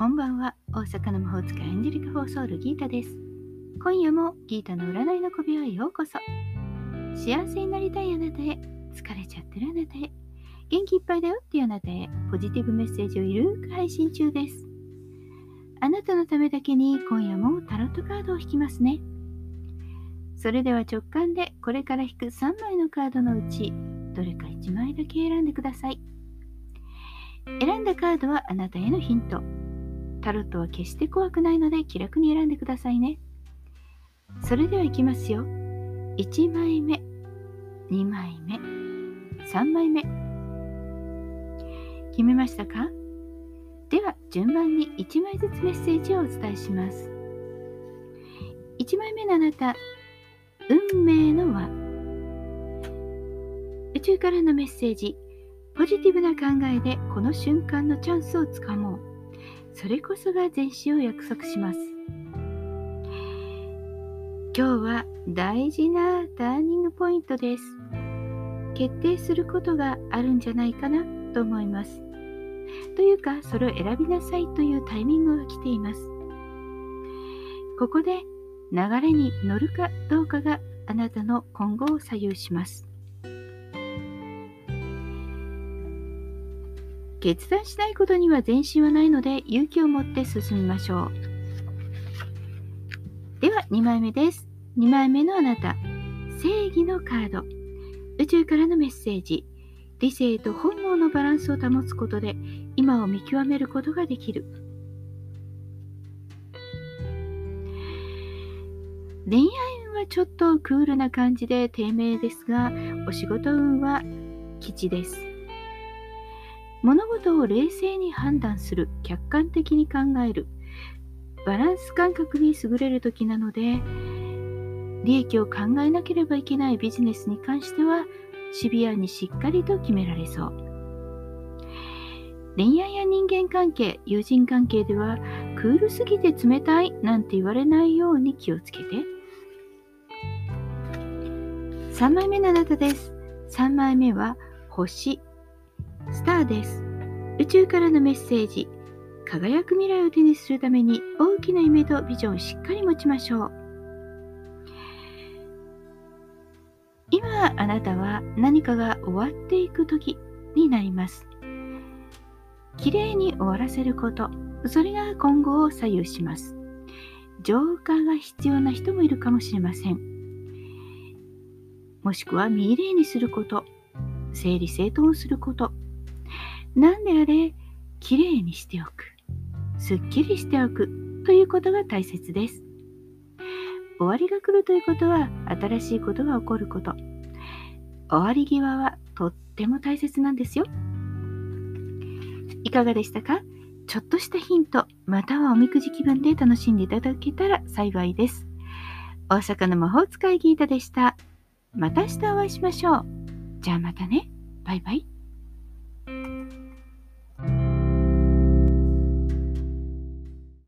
こんばんは。大阪の魔法使いエンジェリカ・フォーソウルギータです。今夜もギータの占いの小部屋へようこそ。幸せになりたいあなたへ。疲れちゃってるあなたへ。元気いっぱいだよっていうあなたへ。ポジティブメッセージをゆるく配信中です。あなたのためだけに今夜もタロットカードを引きますね。それでは直感でこれから引く3枚のカードのうちどれか1枚だけ選んでください。選んだカードはあなたへのヒント。タロットは決して怖くないので気楽に選んでくださいね。それではいきますよ。1枚目、2枚目、3枚目。決めましたか？では順番に1枚ずつメッセージをお伝えします。1枚目のあなた、運命の輪。宇宙からのメッセージ。ポジティブな考えでこの瞬間のチャンスをつかもう。それこそが前死を約束します。今日は大事なターニングポイントです。決定することがあるんじゃないかなと思います。というか、それを選びなさいというタイミングが来ています。ここで流れに乗るかどうかがあなたの今後を左右します。決断しないことには前進はないので勇気を持って進みましょう。では2枚目です。2枚目のあなた。正義のカード。宇宙からのメッセージ。理性と本能のバランスを保つことで今を見極めることができる。恋愛運はちょっとクールな感じで低迷ですが、お仕事運は吉です。物事を冷静に判断する、客観的に考える、バランス感覚に優れる時なので、利益を考えなければいけないビジネスに関しては、シビアにしっかりと決められそう。恋愛や人間関係、友人関係では、クールすぎて冷たいなんて言われないように気をつけて。3枚目のあなたです。3枚目は星。スターです。宇宙からのメッセージ。輝く未来を手にするために大きな夢とビジョンをしっかり持ちましょう。今あなたは何かが終わっていく時になります。きれいに終わらせること、それが今後を左右します。浄化が必要な人もいるかもしれません。もしくは見れいにすること、整理整頓をすること、何であれ、きれいにしておく。すっきりしておくということが大切です。終わりが来るということは新しいことが起こること。終わり際はとっても大切なんですよ。いかがでしたか？ちょっとしたヒント、またはおみくじ気分で楽しんでいただけたら幸いです。大阪の魔法使いギータでした。また明日お会いしましょう。じゃあまたね。バイバイ。